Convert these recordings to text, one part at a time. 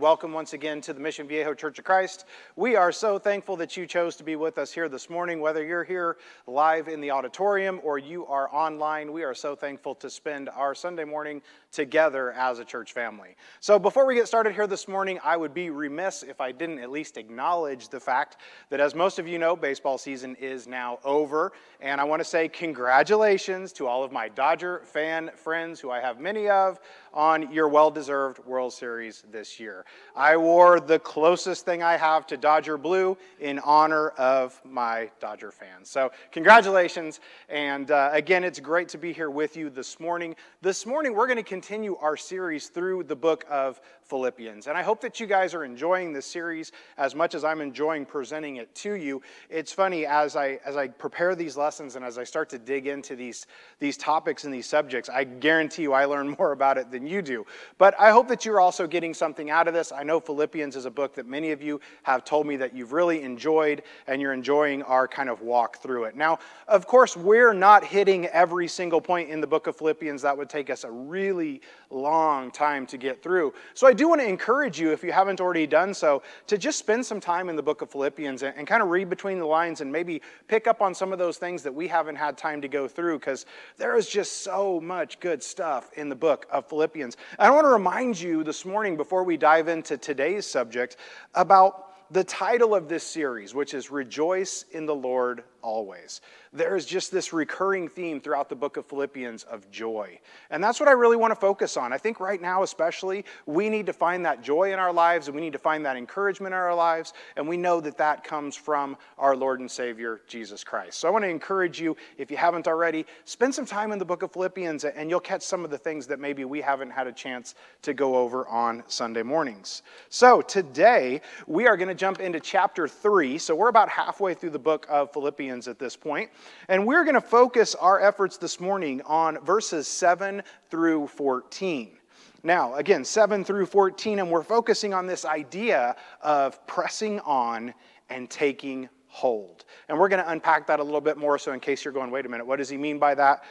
welcome once again to the Mission Viejo Church of Christ. We are so thankful that you chose to be with us here this morning. Whether you're here live in the auditorium or you are online, we are so thankful to spend our Sunday morning together as a church family. So, before we get started here this morning, I would be remiss if I didn't at least acknowledge the fact that, as most of you know, baseball season is now over. And I want to say congratulations to all of my Dodger fan friends, who I have many of, on your well deserved World Series this year. I wore the closest thing I have to Dodger blue in honor of my Dodger fans. So, congratulations. And uh, again, it's great to be here with you this morning. This morning, we're going to continue our series through the book of Philippians. And I hope that you guys are enjoying this series as much as I'm enjoying presenting it to you. It's funny as I as I prepare these lessons and as I start to dig into these these topics and these subjects, I guarantee you I learn more about it than you do. But I hope that you're also getting something out of this. I know Philippians is a book that many of you have told me that you've really enjoyed and you're enjoying our kind of walk through it. Now, of course, we're not hitting every single point in the book of Philippians. That would take us a really long time to get through. So I do want to encourage you, if you haven't already done so, to just spend some time in the book of Philippians and, and kind of read between the lines and maybe pick up on some of those things that we haven't had time to go through because there is just so much good stuff in the book of Philippians. I want to remind you this morning, before we dive into today's subject, about the title of this series, which is Rejoice in the Lord Always there is just this recurring theme throughout the book of Philippians of joy. And that's what I really want to focus on. I think right now, especially, we need to find that joy in our lives and we need to find that encouragement in our lives. And we know that that comes from our Lord and Savior, Jesus Christ. So I want to encourage you, if you haven't already, spend some time in the book of Philippians and you'll catch some of the things that maybe we haven't had a chance to go over on Sunday mornings. So today, we are going to jump into chapter three. So we're about halfway through the book of Philippians at this point. And we're going to focus our efforts this morning on verses 7 through 14. Now, again, 7 through 14, and we're focusing on this idea of pressing on and taking hold. And we're going to unpack that a little bit more. So, in case you're going, wait a minute, what does he mean by that?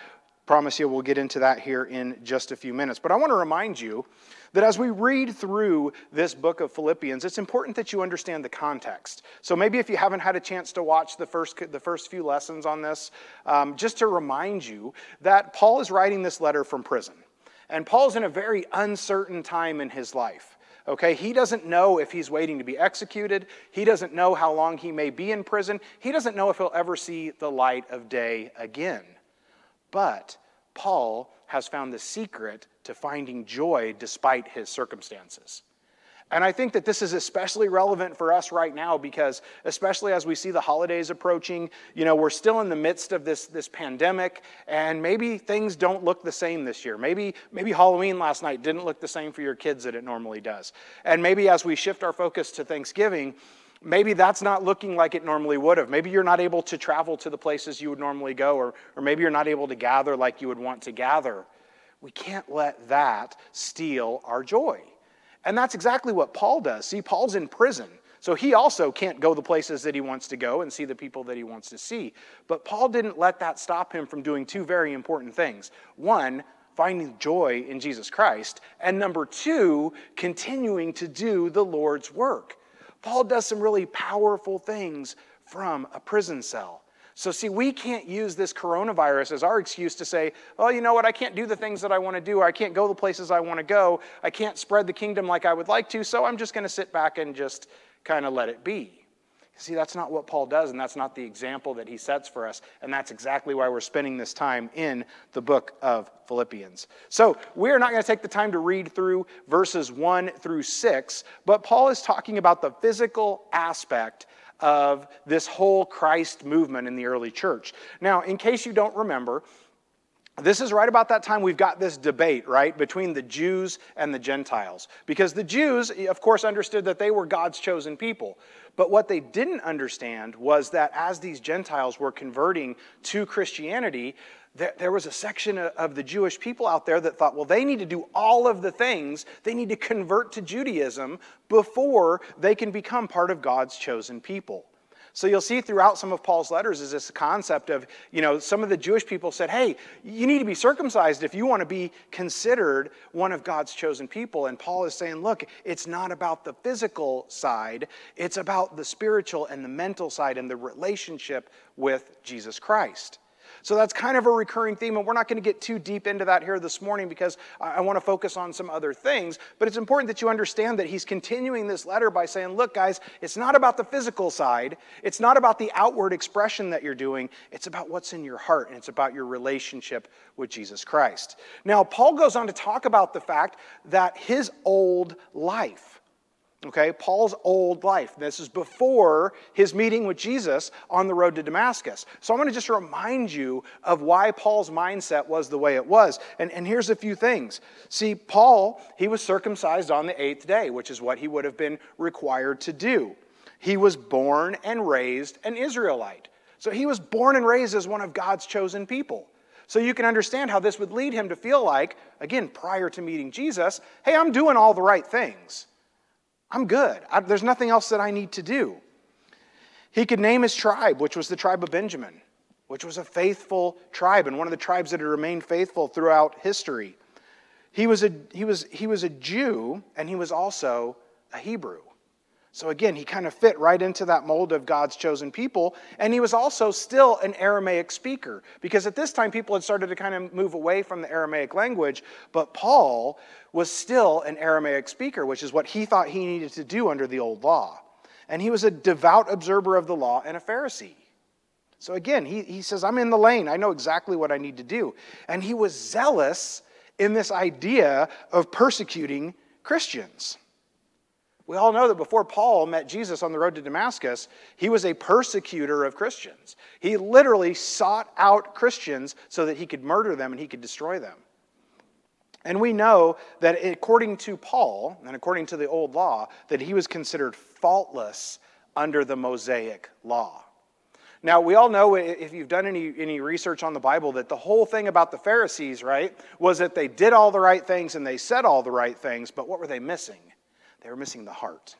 Promise you we'll get into that here in just a few minutes. But I want to remind you that as we read through this book of Philippians, it's important that you understand the context. So maybe if you haven't had a chance to watch the first, the first few lessons on this, um, just to remind you that Paul is writing this letter from prison. And Paul's in a very uncertain time in his life. Okay, he doesn't know if he's waiting to be executed. He doesn't know how long he may be in prison. He doesn't know if he'll ever see the light of day again. But Paul has found the secret to finding joy despite his circumstances. And I think that this is especially relevant for us right now because, especially as we see the holidays approaching, you know, we're still in the midst of this, this pandemic, and maybe things don't look the same this year. Maybe, maybe Halloween last night didn't look the same for your kids that it normally does. And maybe as we shift our focus to Thanksgiving, maybe that's not looking like it normally would have. Maybe you're not able to travel to the places you would normally go, or, or maybe you're not able to gather like you would want to gather. We can't let that steal our joy. And that's exactly what Paul does. See, Paul's in prison. So he also can't go the places that he wants to go and see the people that he wants to see. But Paul didn't let that stop him from doing two very important things. One, finding joy in Jesus Christ. And number two, continuing to do the Lord's work. Paul does some really powerful things from a prison cell. So, see, we can't use this coronavirus as our excuse to say, oh, you know what, I can't do the things that I want to do, I can't go the places I want to go, I can't spread the kingdom like I would like to, so I'm just going to sit back and just kind of let it be. See, that's not what Paul does, and that's not the example that he sets for us. And that's exactly why we're spending this time in the book of Philippians. So, we're not going to take the time to read through verses 1 through 6, but Paul is talking about the physical aspect of this whole Christ movement in the early church. Now, in case you don't remember, this is right about that time we've got this debate, right, between the Jews and the Gentiles. Because the Jews, of course, understood that they were God's chosen people. But what they didn't understand was that as these Gentiles were converting to Christianity, there, was a section of the Jewish people out there that thought, well, they need to do all of the things. They need to convert to Judaism before they can become part of God's chosen people. So you'll see throughout some of Paul's letters is this concept of, you know, some of the Jewish people said, hey, you need to be circumcised if you want to be considered one of God's chosen people. And Paul is saying, look, it's not about the physical side, it's about the spiritual and the mental side and the relationship with Jesus Christ. So that's kind of a recurring theme, and we're not going to get too deep into that here this morning because I want to focus on some other things. But it's important that you understand that he's continuing this letter by saying, Look, guys, it's not about the physical side, it's not about the outward expression that you're doing, it's about what's in your heart, and it's about your relationship with Jesus Christ. Now, Paul goes on to talk about the fact that his old life, Okay, Paul's old life. This is before his meeting with Jesus on the road to Damascus. So I'm going to just remind you of why Paul's mindset was the way it was. And, and here's a few things. See, Paul, he was circumcised on the eighth day, which is what he would have been required to do. He was born and raised an Israelite. So he was born and raised as one of God's chosen people. So you can understand how this would lead him to feel like, again, prior to meeting Jesus, hey, I'm doing all the right things. I'm good. I, there's nothing else that I need to do. He could name his tribe, which was the tribe of Benjamin, which was a faithful tribe and one of the tribes that had remained faithful throughout history. He was a, he was, he was a Jew and he was also a Hebrew. So again, he kind of fit right into that mold of God's chosen people. And he was also still an Aramaic speaker, because at this time people had started to kind of move away from the Aramaic language. But Paul was still an Aramaic speaker, which is what he thought he needed to do under the old law. And he was a devout observer of the law and a Pharisee. So again, he, he says, I'm in the lane. I know exactly what I need to do. And he was zealous in this idea of persecuting Christians. We all know that before Paul met Jesus on the road to Damascus, he was a persecutor of Christians. He literally sought out Christians so that he could murder them and he could destroy them. And we know that according to Paul and according to the old law, that he was considered faultless under the Mosaic law. Now, we all know if you've done any, any research on the Bible that the whole thing about the Pharisees, right, was that they did all the right things and they said all the right things, but what were they missing? They were missing the heart.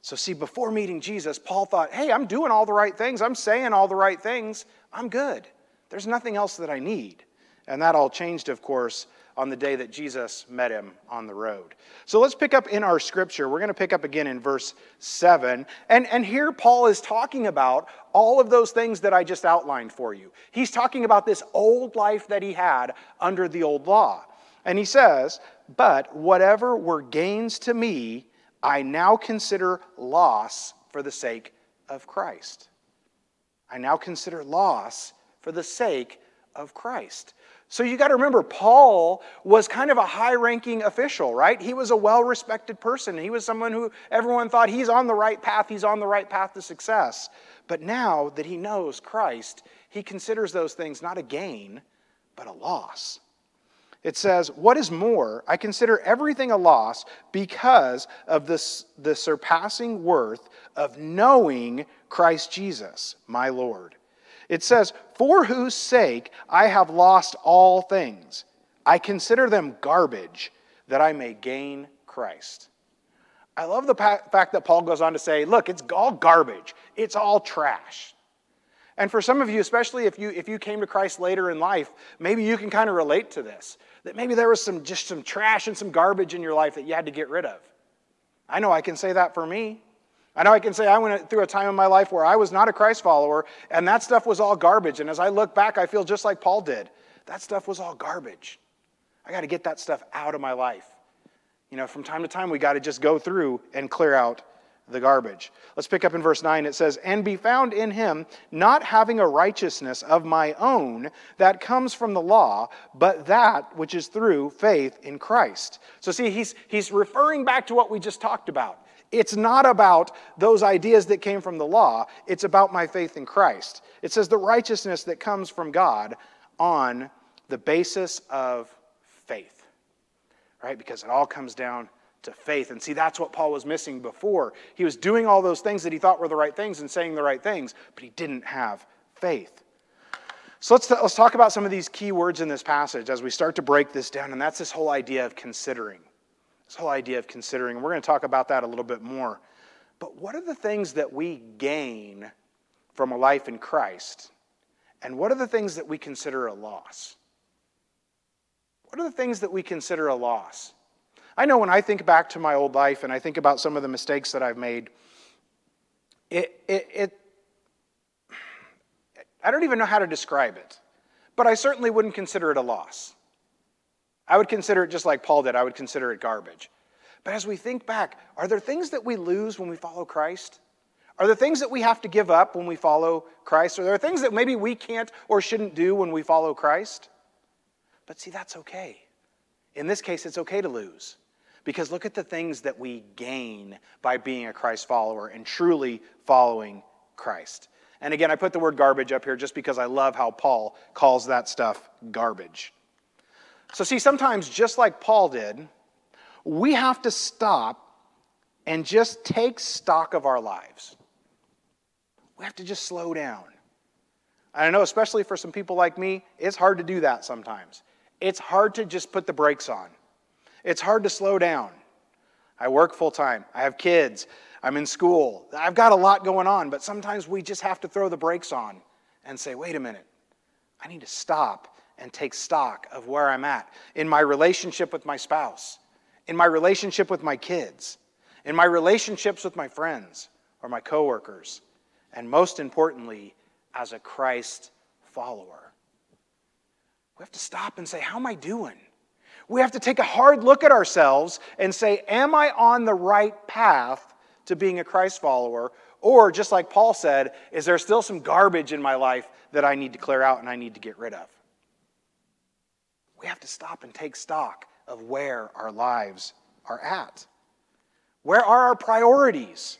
So, see, before meeting Jesus, Paul thought, hey, I'm doing all the right things. I'm saying all the right things. I'm good. There's nothing else that I need. And that all changed, of course, on the day that Jesus met him on the road. So let's pick up in our scripture. We're going to pick up again in verse 7. And, and here Paul is talking about all of those things that I just outlined for you. He's talking about this old life that he had under the old law. And he says, But whatever were gains to me, I now consider loss for the sake of Christ. I now consider loss for the sake of Christ. So you got to remember, Paul was kind of a high ranking official, right? He was a well respected person. He was someone who everyone thought he's on the right path, he's on the right path to success. But now that he knows Christ, he considers those things not a gain, but a loss. It says, What is more, I consider everything a loss because of this, the surpassing worth of knowing Christ Jesus, my Lord. It says, For whose sake I have lost all things. I consider them garbage that I may gain Christ. I love the fact that Paul goes on to say, Look, it's all garbage, it's all trash. And for some of you, especially if you, if you came to Christ later in life, maybe you can kind of relate to this. That maybe there was some just some trash and some garbage in your life that you had to get rid of. I know I can say that for me. I know I can say I went through a time in my life where I was not a Christ follower, and that stuff was all garbage. And as I look back, I feel just like Paul did. That stuff was all garbage. I got to get that stuff out of my life. You know, from time to time, we got to just go through and clear out the garbage. Let's pick up in verse 9. It says, And be found in him, not having a righteousness of my own that comes from the law, but that which is through faith in Christ. So, see, he's, he's referring back to what we just talked about. It's not about those ideas that came from the law, it's about my faith in Christ. It says the righteousness that comes from God on the basis of faith, right? Because it all comes down to faith. And see, that's what Paul was missing before. He was doing all those things that he thought were the right things and saying the right things, but he didn't have faith. So let's, let's talk about some of these key words in this passage as we start to break this down, and that's this whole idea of considering. This whole idea of considering. We're going to talk about that a little bit more. But what are the things that we gain from a life in Christ? And what are the things that we consider a loss? What are the things that we consider a loss? I know when I think back to my old life and I think about some of the mistakes that I've made, it, it, it I don't even know how to describe it, but I certainly wouldn't consider it a loss. I would consider it just like Paul did, I would consider it garbage. But as we think back, are there things that we lose when we follow Christ? Are there things that we have to give up when we follow Christ? Are there things that maybe we can't or shouldn't do when we follow Christ? But see, that's okay. In this case, it's okay to lose. Because look at the things that we gain by being a Christ follower and truly following Christ. And again, I put the word garbage up here just because I love how Paul calls that stuff garbage. So, see, sometimes just like Paul did, we have to stop and just take stock of our lives. We have to just slow down. And I know, especially for some people like me, it's hard to do that sometimes. It's hard to just put the brakes on. It's hard to slow down. I work full time, I have kids, I'm in school. I've got a lot going on, but sometimes we just have to throw the brakes on and say, wait a minute, I need to stop and take stock of where I'm at in my relationship with my spouse, in my relationship with my kids, in my relationships with my friends or my coworkers, and most importantly, as a Christ follower. We have to stop and say, How am I doing? We have to take a hard look at ourselves and say, Am I on the right path to being a Christ follower? Or, just like Paul said, is there still some garbage in my life that I need to clear out and I need to get rid of? We have to stop and take stock of where our lives are at. Where are our priorities?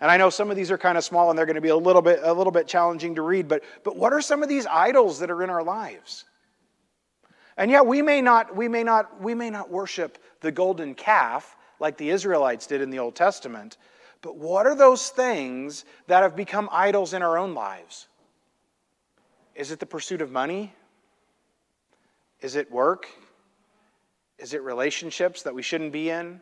And I know some of these are kind of small and they're going to be a little bit a little bit challenging to read, but but what are some of these idols that are in our lives? And yet we may not we may not we may not worship the golden calf like the Israelites did in the Old Testament, but what are those things that have become idols in our own lives? Is it the pursuit of money? Is it work? Is it relationships that we shouldn't be in?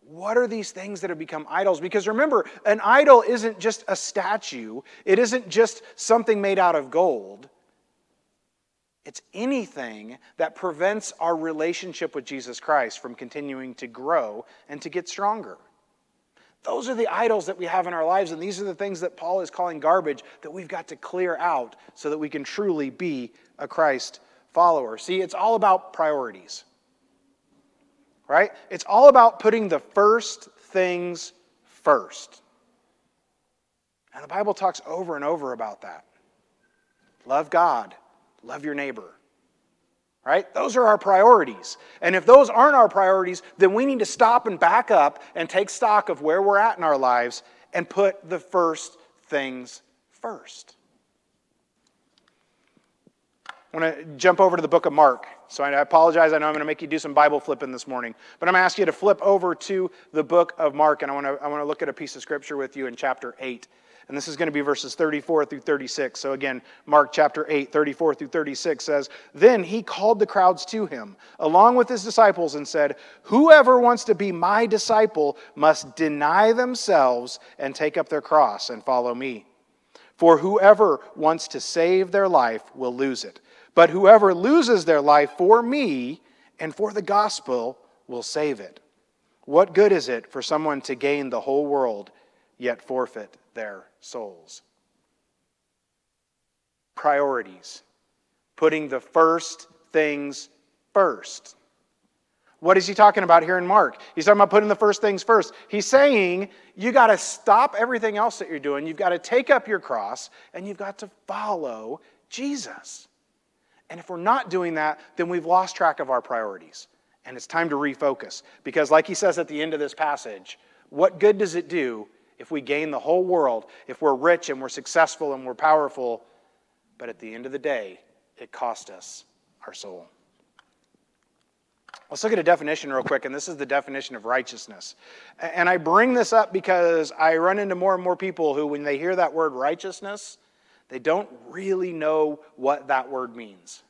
What are these things that have become idols? Because remember, an idol isn't just a statue, it isn't just something made out of gold. It's anything that prevents our relationship with Jesus Christ from continuing to grow and to get stronger. Those are the idols that we have in our lives, and these are the things that Paul is calling garbage that we've got to clear out so that we can truly be a Christ follower. See, it's all about priorities, right? It's all about putting the first things first. And the Bible talks over and over about that. Love God, love your neighbor. Right? Those are our priorities. And if those aren't our priorities, then we need to stop and back up and take stock of where we're at in our lives and put the first things first. I want to jump over to the book of Mark. So I apologize. I know I'm going to make you do some Bible flipping this morning. But I'm going to ask you to flip over to the book of Mark, and I want to, I want to look at a piece of scripture with you in chapter 8. And this is going to be verses 34 through 36. So again, Mark chapter 8, 34 through 36 says, Then he called the crowds to him, along with his disciples, and said, Whoever wants to be my disciple must deny themselves and take up their cross and follow me. For whoever wants to save their life will lose it but whoever loses their life for me and for the gospel will save it. What good is it for someone to gain the whole world yet forfeit their souls? Priorities. Putting the first things first. What is he talking about here in Mark? He's talking about putting the first things first. He's saying you got to stop everything else that you're doing. You've got to take up your cross and you've got to follow Jesus. And if we're not doing that, then we've lost track of our priorities. And it's time to refocus. Because, like he says at the end of this passage, what good does it do if we gain the whole world, if we're rich and we're successful and we're powerful, but at the end of the day, it cost us our soul? Let's look at a definition real quick, and this is the definition of righteousness. And I bring this up because I run into more and more people who, when they hear that word righteousness, they don't really know what that word means.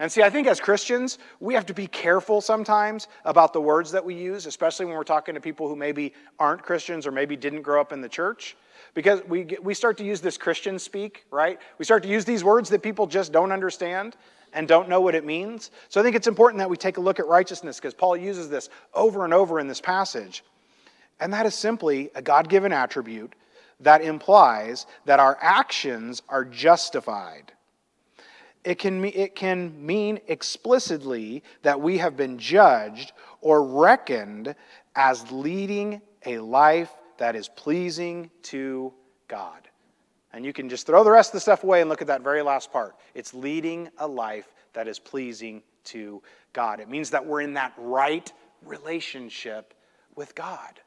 And see, I think as Christians, we have to be careful sometimes about the words that we use, especially when we're talking to people who maybe aren't Christians or maybe didn't grow up in the church. Because we, get, we start to use this Christian speak, right? We start to use these words that people just don't understand and don't know what it means. So I think it's important that we take a look at righteousness because Paul uses this over and over in this passage. And that is simply a God given attribute that implies that our actions are justified. It can, it can mean explicitly that we have been judged or reckoned as leading a life that is pleasing to God. And you can just throw the rest of the stuff away and look at that very last part. It's leading a life that is pleasing to God. It means that we're in that right relationship with God.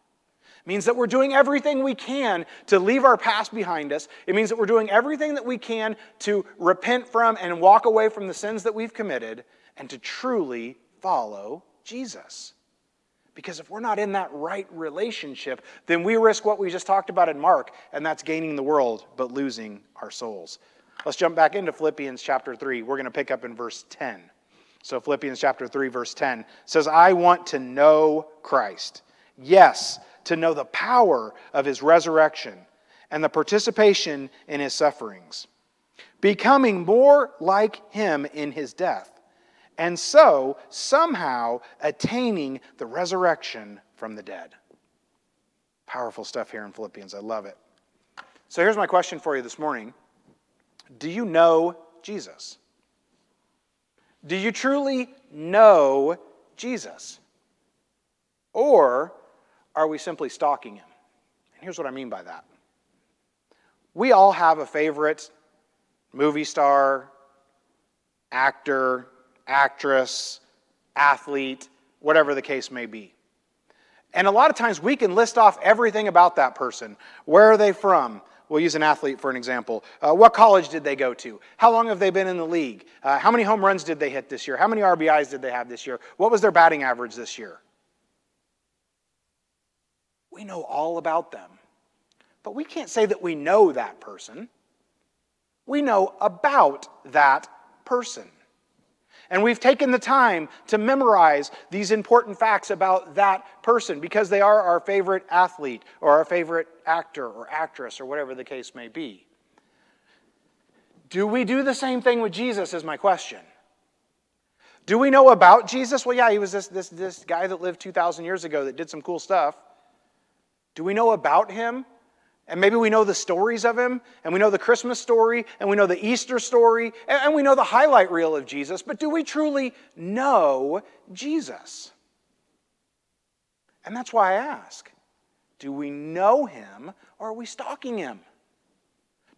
Means that we're doing everything we can to leave our past behind us. It means that we're doing everything that we can to repent from and walk away from the sins that we've committed and to truly follow Jesus. Because if we're not in that right relationship, then we risk what we just talked about in Mark, and that's gaining the world but losing our souls. Let's jump back into Philippians chapter 3. We're going to pick up in verse 10. So, Philippians chapter 3, verse 10 says, I want to know Christ. Yes, to know the power of his resurrection and the participation in his sufferings, becoming more like him in his death and so somehow attaining the resurrection from the dead. Powerful stuff here in Philippians. I love it. So here's my question for you this morning Do you know Jesus? Do you truly know Jesus? Or are we simply stalking him? And here's what I mean by that. We all have a favorite movie star, actor, actress, athlete, whatever the case may be. And a lot of times we can list off everything about that person. Where are they from? We'll use an athlete for an example. Uh, what college did they go to? How long have they been in the league? Uh, how many home runs did they hit this year? How many RBIs did they have this year? What was their batting average this year? We know all about them. But we can't say that we know that person. We know about that person. And we've taken the time to memorize these important facts about that person because they are our favorite athlete or our favorite actor or actress or whatever the case may be. Do we do the same thing with Jesus, is my question. Do we know about Jesus? Well, yeah, he was this, this, this guy that lived 2,000 years ago that did some cool stuff. Do we know about him? And maybe we know the stories of him, and we know the Christmas story, and we know the Easter story, and we know the highlight reel of Jesus, but do we truly know Jesus? And that's why I ask do we know him, or are we stalking him?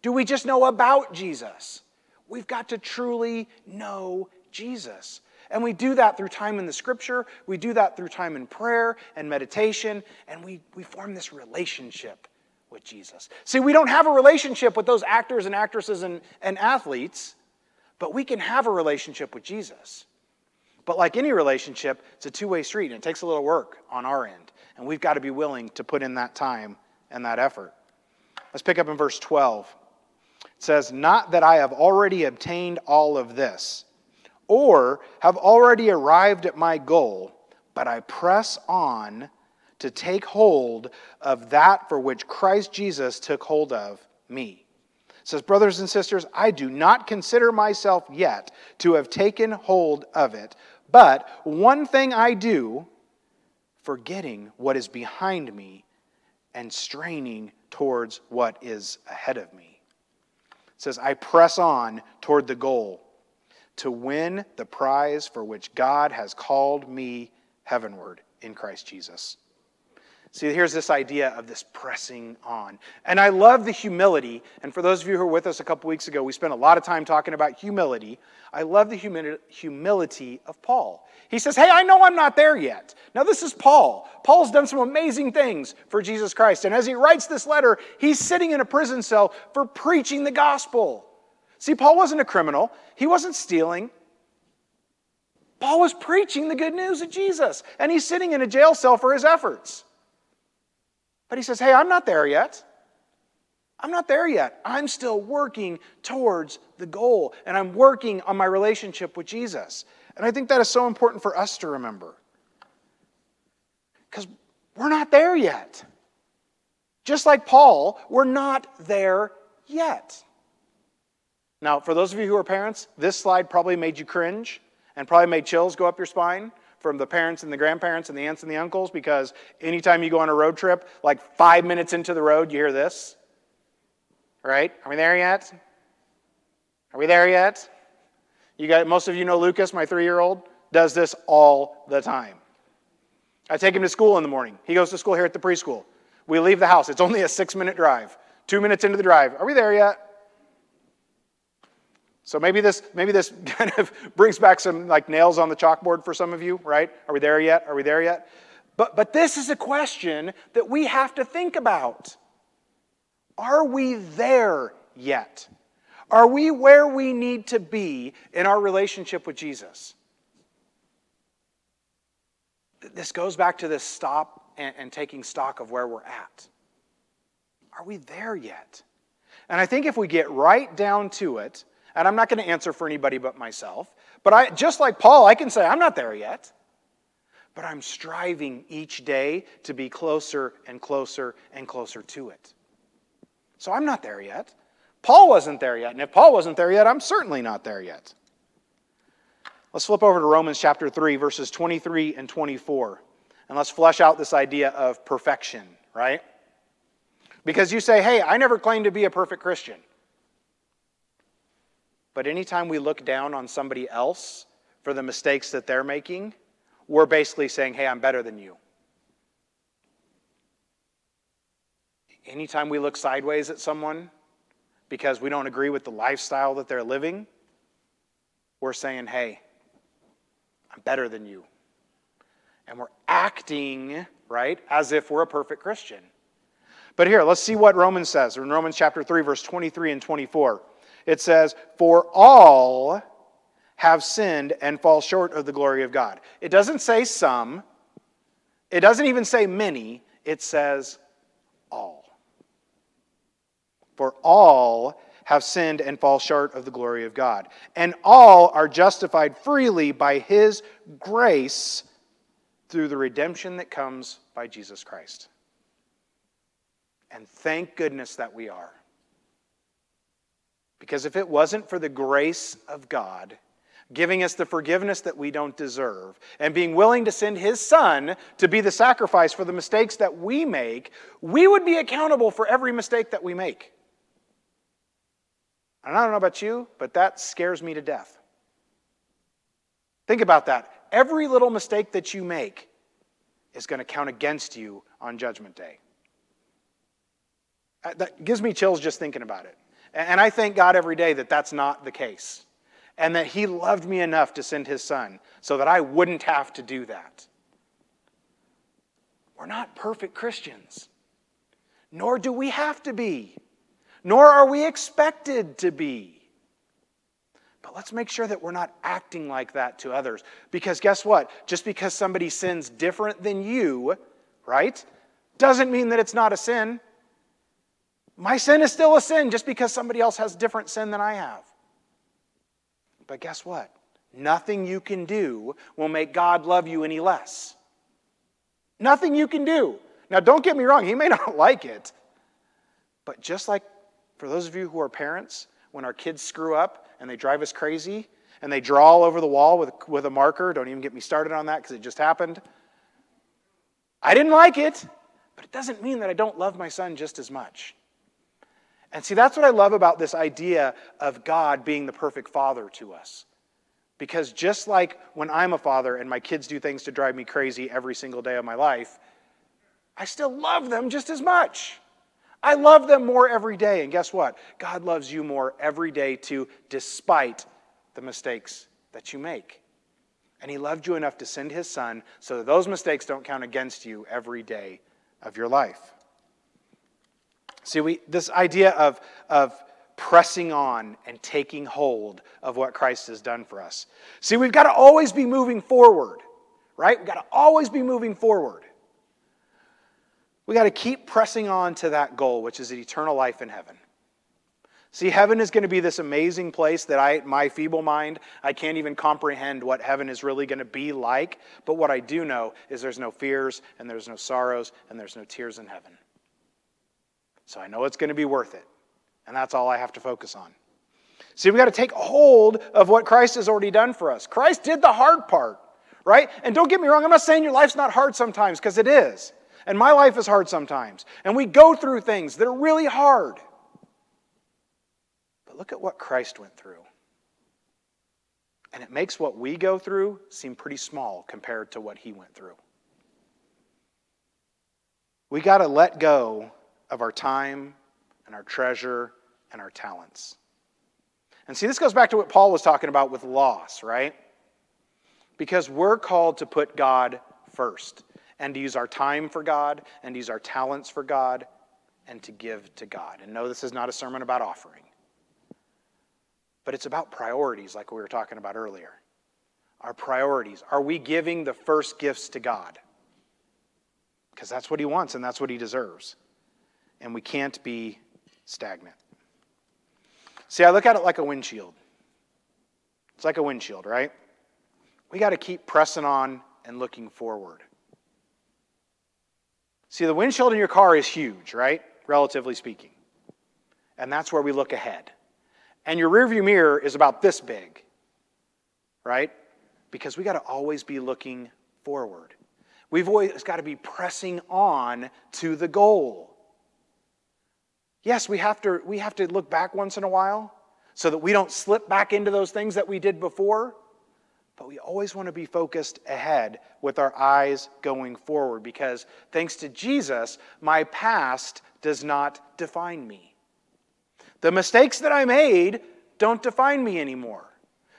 Do we just know about Jesus? We've got to truly know Jesus. And we do that through time in the scripture, we do that through time in prayer and meditation, and we, we form this relationship with Jesus. See, we don't have a relationship with those actors and actresses and, and athletes, but we can have a relationship with Jesus. But like any relationship, it's a two way street and it takes a little work on our end. And we've got to be willing to put in that time and that effort. Let's pick up in verse 12. It says, Not that I have already obtained all of this, or have already arrived at my goal, but I press on to take hold of that for which Christ Jesus took hold of me. It says, Brothers and sisters, I do not consider myself yet to have taken hold of it, but one thing I do, forgetting what is behind me and straining towards what is ahead of me. It says, I press on toward the goal to win the prize for which God has called me heavenward in Christ Jesus. See, here's this idea of this pressing on. And I love the humility. And for those of you who were with us a couple weeks ago, we spent a lot of time talking about humility. I love the humility of Paul. He says, Hey, I know I'm not there yet. Now, this is Paul. Paul's done some amazing things for Jesus Christ. And as he writes this letter, he's sitting in a prison cell for preaching the gospel. See, Paul wasn't a criminal, he wasn't stealing. Paul was preaching the good news of Jesus, and he's sitting in a jail cell for his efforts. But he says, Hey, I'm not there yet. I'm not there yet. I'm still working towards the goal, and I'm working on my relationship with Jesus. And I think that is so important for us to remember. Because we're not there yet. Just like Paul, we're not there yet. Now, for those of you who are parents, this slide probably made you cringe and probably made chills go up your spine from the parents and the grandparents and the aunts and the uncles because anytime you go on a road trip, like five minutes into the road, you hear this. Right? Are we there yet? Are we there yet? You got most of you know Lucas, my three-year-old, does this all the time. I take him to school in the morning. He goes to school here at the preschool. We leave the house. It's only a six-minute drive. Two minutes into the drive. Are we there yet? So maybe this, maybe this kind of brings back some like nails on the chalkboard for some of you, right? Are we there yet? Are we there yet? But, but this is a question that we have to think about. Are we there yet? Are we where we need to be in our relationship with Jesus? This goes back to this stop and, and taking stock of where we're at. Are we there yet? And I think if we get right down to it, and I'm not going to answer for anybody but myself. But I, just like Paul, I can say, I'm not there yet. But I'm striving each day to be closer and closer and closer to it. So I'm not there yet. Paul wasn't there yet. And if Paul wasn't there yet, I'm certainly not there yet. Let's flip over to Romans chapter 3, verses 23 and 24. And let's flesh out this idea of perfection, right? Because you say, hey, I never claimed to be a perfect Christian. But anytime we look down on somebody else for the mistakes that they're making, we're basically saying, hey, I'm better than you. Anytime we look sideways at someone because we don't agree with the lifestyle that they're living, we're saying, hey, I'm better than you. And we're acting, right, as if we're a perfect Christian. But here, let's see what Romans says in Romans chapter 3, verse 23 and 24. It says, For all have sinned and fall short of the glory of God. It doesn't say some, it doesn't even say many, it says all. For all have sinned and fall short of the glory of God. And all are justified freely by his grace through the redemption that comes by Jesus Christ. And thank goodness that we are. Because if it wasn't for the grace of God, giving us the forgiveness that we don't deserve, and being willing to send His Son to be the sacrifice for the mistakes that we make, we would be accountable for every mistake that we make. And I don't know about you, but that scares me to death. Think about that. Every little mistake that you make is going to count against you on Judgment Day. Uh, that gives me chills just thinking about it. And I thank God every day that that's not the case. And that He loved me enough to send His Son so that I wouldn't have to do that. We're not perfect Christians, nor do we have to be, nor are we expected to be. But let's make sure that we're not acting like that to others. Because guess what? Just because somebody sins different than you, right, doesn't mean that it's not a sin. My sin is still a sin just because somebody else has different sin than I have. But guess what? Nothing you can do will make God love you any less. Nothing you can do. Now, don't get me wrong, He may not like it. But just like for those of you who are parents, when our kids screw up and they drive us crazy and they draw all over the wall with, with a marker, don't even get me started on that because it just happened. I didn't like it, but it doesn't mean that I don't love my son just as much. And see, that's what I love about this idea of God being the perfect father to us. Because just like when I'm a father and my kids do things to drive me crazy every single day of my life, I still love them just as much. I love them more every day. And guess what? God loves you more every day too, despite the mistakes that you make. And He loved you enough to send His Son so that those mistakes don't count against you every day of your life. See, we, this idea of, of pressing on and taking hold of what Christ has done for us. See, we've got to always be moving forward, right? We've got to always be moving forward. We got to keep pressing on to that goal, which is eternal life in heaven. See, heaven is going to be this amazing place that I, my feeble mind, I can't even comprehend what heaven is really going to be like. But what I do know is there's no fears, and there's no sorrows, and there's no tears in heaven. So I know it's going to be worth it. And that's all I have to focus on. See, we got to take hold of what Christ has already done for us. Christ did the hard part, right? And don't get me wrong, I'm not saying your life's not hard sometimes, because it is. And my life is hard sometimes. And we go through things that are really hard. But look at what Christ went through. And it makes what we go through seem pretty small compared to what he went through. We got to let go of our time and our treasure and our talents. And see, this goes back to what Paul was talking about with loss, right? Because we're called to put God first and to use our time for God and use our talents for God and to give to God. And no, this is not a sermon about offering, but it's about priorities, like we were talking about earlier. Our priorities. Are we giving the first gifts to God? Because that's what He wants and that's what He deserves. And we can't be stagnant. See, I look at it like a windshield. It's like a windshield, right? We got to keep pressing on and looking forward. See, the windshield in your car is huge, right? Relatively speaking. And that's where we look ahead. And your rearview mirror is about this big, right? Because we got to always be looking forward. We've always got to be pressing on to the goal. Yes, we have to, we have to look back once in a while so that we don't slip back into those things that we did before. But we always want to be focused ahead with our eyes going forward because thanks to Jesus, my past does not define me. The mistakes that I made don't define me anymore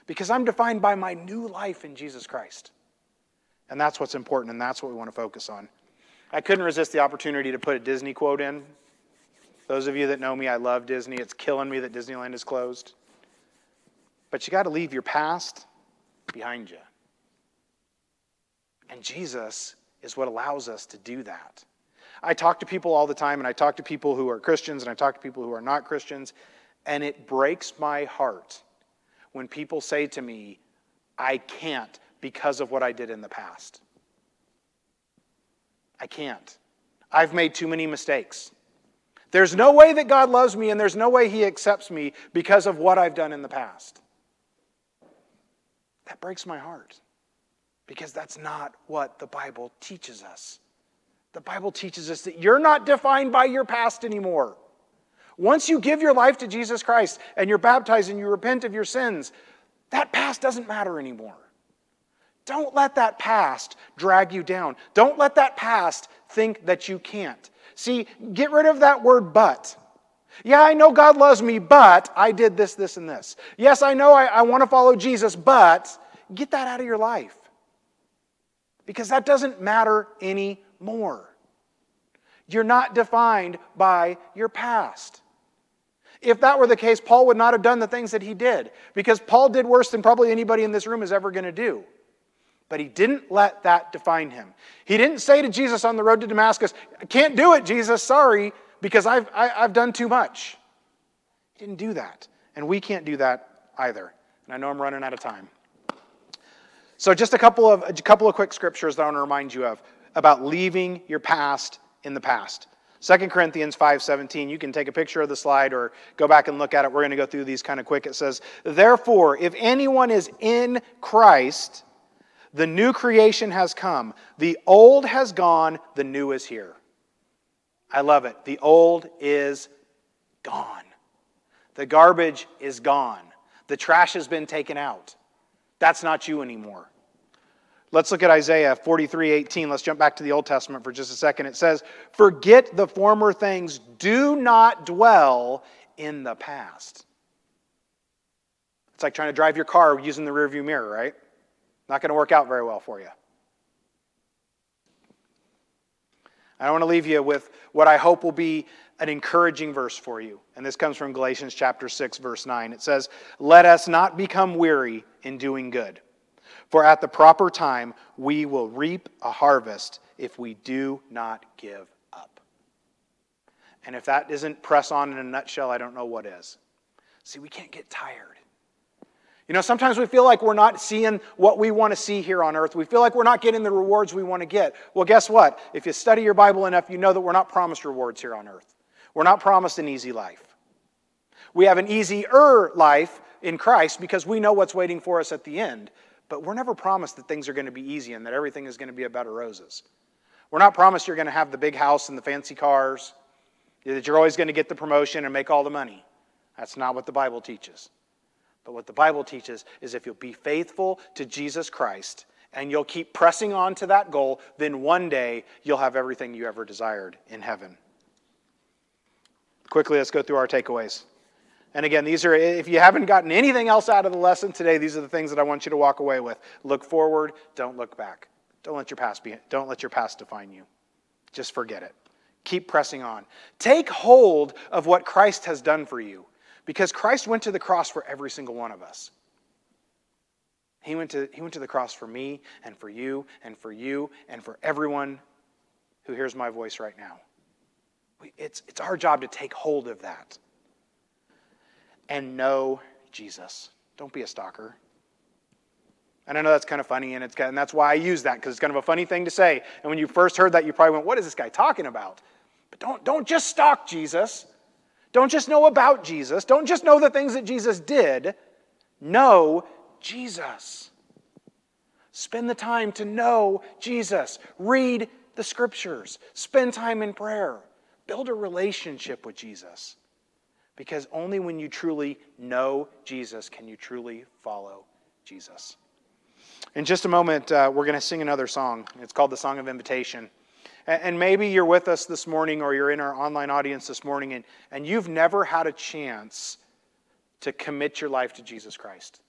because I'm defined by my new life in Jesus Christ. And that's what's important, and that's what we want to focus on. I couldn't resist the opportunity to put a Disney quote in. Those of you that know me, I love Disney. It's killing me that Disneyland is closed. But you got to leave your past behind you. And Jesus is what allows us to do that. I talk to people all the time, and I talk to people who are Christians, and I talk to people who are not Christians, and it breaks my heart when people say to me, I can't because of what I did in the past. I can't. I've made too many mistakes. There's no way that God loves me, and there's no way He accepts me because of what I've done in the past. That breaks my heart because that's not what the Bible teaches us. The Bible teaches us that you're not defined by your past anymore. Once you give your life to Jesus Christ and you're baptized and you repent of your sins, that past doesn't matter anymore. Don't let that past drag you down. Don't let that past think that you can't. See, get rid of that word but. Yeah, I know God loves me, but I did this, this, and this. Yes, I know I, I want to follow Jesus, but get that out of your life. Because that doesn't matter anymore. You're not defined by your past. If that were the case, Paul would not have done the things that he did, because Paul did worse than probably anybody in this room is ever going to do. But he didn't let that define him. He didn't say to Jesus on the road to Damascus, I can't do it, Jesus, sorry because I've, I, have i have done too much. He didn't do that. And we can't do that either. And I know I'm running out of time. So just a couple of, a couple of quick scriptures that I want to remind you of about leaving your past in the past. 2 Corinthians 5:17. You can take a picture of the slide or go back and look at it. We're going to go through these kind of quick. It says, "Therefore, if anyone is in Christ, the new creation has come. The old has gone, the new is here." I love it. The old is gone. The garbage is gone. The trash has been taken out. That's not you anymore. Let's look at Isaiah 43 18. Let's jump back to the Old Testament for just a second. It says, Forget the former things, do not dwell in the past. It's like trying to drive your car using the rearview mirror, right? Not going to work out very well for you. I want to leave you with what I hope will be an encouraging verse for you. And this comes from Galatians chapter 6 verse 9. It says, "Let us not become weary in doing good, for at the proper time we will reap a harvest if we do not give up. And if that isn't press on in a nutshell, I don't know what is. See, we can't get tired. You know, sometimes we feel like we're not seeing what we want to see here on earth. We feel like we're not getting the rewards we want to get. Well, guess what? If you study your Bible enough, you know that we're not promised rewards here on earth. We're not promised an easy life. We have an easier life in Christ because we know what's waiting for us at the end. But we're never promised that things are going to be easy and that everything is going to be a bed of roses. We're not promised you're going to have the big house and the fancy cars, that you're always going to get the promotion and make all the money. That's not what the Bible teaches. But what the Bible teaches is if you'll be faithful to Jesus Christ and you'll keep pressing on to that goal, then one day you'll have everything you ever desired in heaven. Quickly, let's go through our takeaways. And again, these are, if you haven't gotten anything else out of the lesson today, these are the things that I want you to walk away with. Look forward, don't look back. Don't let your past be, don't let your past define you. Just forget it. Keep pressing on. Take hold of what Christ has done for you because Christ went to the cross for every single one of us. He went to, he went to the cross for me and for you and for you and for everyone who hears my voice right now. It's, it's our job to take hold of that and know Jesus. Don't be a stalker. And I know that's kind of funny, and, it's, and that's why I use that, because it's kind of a funny thing to say. And when you first heard that, you probably went, What is this guy talking about? But don't, don't just stalk Jesus. Don't just know about Jesus. Don't just know the things that Jesus did. Know Jesus. Spend the time to know Jesus. Read the scriptures. Spend time in prayer. Build a relationship with Jesus. Because only when you truly know Jesus can you truly follow Jesus. In just a moment, uh, we're going to sing another song. It's called the Song of Invitation. And maybe you're with us this morning or you're in our online audience this morning and, and you've never had a chance to commit your life to Jesus Christ.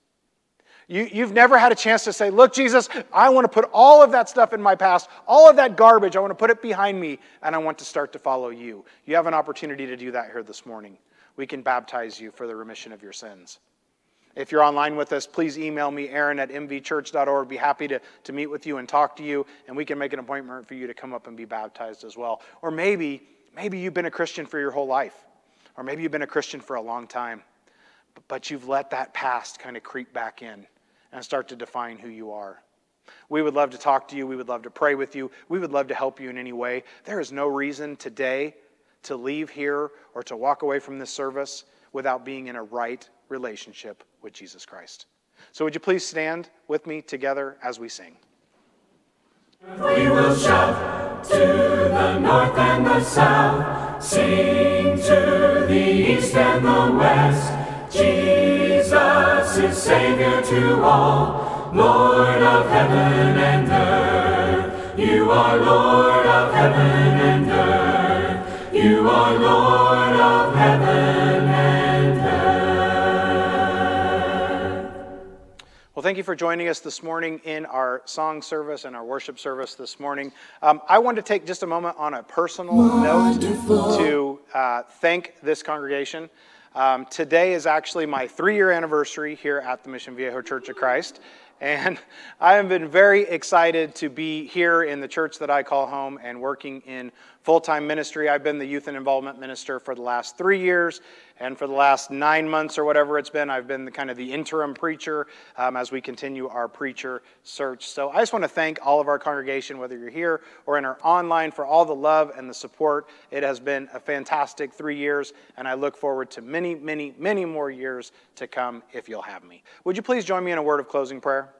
You, you've never had a chance to say, Look, Jesus, I want to put all of that stuff in my past, all of that garbage, I want to put it behind me, and I want to start to follow you. You have an opportunity to do that here this morning we can baptize you for the remission of your sins. If you're online with us, please email me, Aaron at mvchurch.org. Be happy to, to meet with you and talk to you, and we can make an appointment for you to come up and be baptized as well. Or maybe, maybe you've been a Christian for your whole life, or maybe you've been a Christian for a long time, but, but you've let that past kind of creep back in and start to define who you are. We would love to talk to you. We would love to pray with you. We would love to help you in any way. There is no reason today to leave here or to walk away from this service without being in a right relationship with Jesus Christ. So, would you please stand with me together as we sing? We will shout to the north and the south, sing to the east and the west. Jesus is Savior to all, Lord of heaven and earth. You are Lord of heaven and earth. You are Lord of heaven Well, thank you for joining us this morning in our song service and our worship service this morning. Um, I want to take just a moment on a personal Wonderful. note to uh, thank this congregation. Um, today is actually my three year anniversary here at the Mission Viejo Church of Christ. And I have been very excited to be here in the church that I call home and working in full time ministry. I've been the youth and involvement minister for the last three years, and for the last nine months or whatever it's been, I've been the, kind of the interim preacher um, as we continue our preacher search. So I just want to thank all of our congregation, whether you're here or in our online, for all the love and the support. It has been a fantastic three years, and I look forward to many, many, many more years to come if you'll have me. Would you please join me in a word of closing prayer?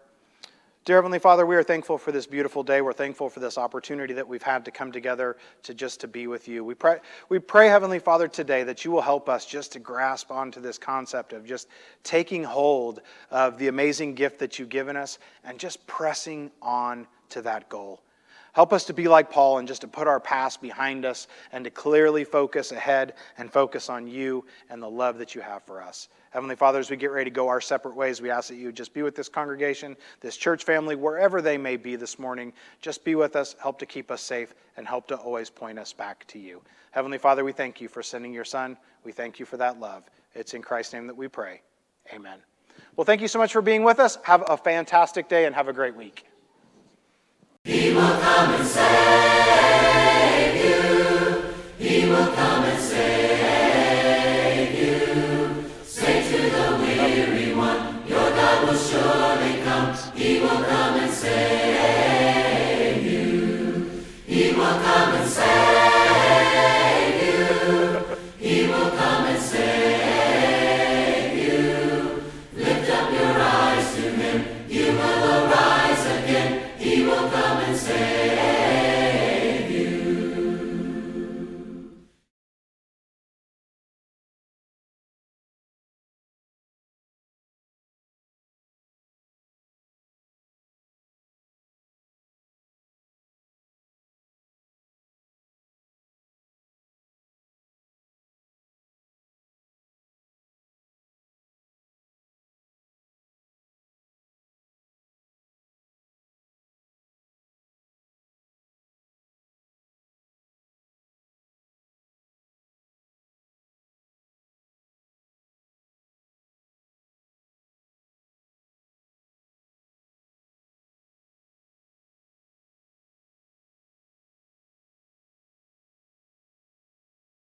Dear Heavenly Father, we are thankful for this beautiful day. We're thankful for this opportunity that we've had to come together to just to be with you. We pray, we pray, Heavenly Father, today that you will help us just to grasp onto this concept of just taking hold of the amazing gift that you've given us and just pressing on to that goal. Help us to be like Paul and just to put our past behind us and to clearly focus ahead and focus on you and the love that you have for us. Heavenly Father, as we get ready to go our separate ways, we ask that you just be with this congregation, this church family, wherever they may be this morning. Just be with us, help to keep us safe, and help to always point us back to you. Heavenly Father, we thank you for sending your Son. We thank you for that love. It's in Christ's name that we pray. Amen. Well, thank you so much for being with us. Have a fantastic day and have a great week. He will come and save you. He will come and save you. will come and say.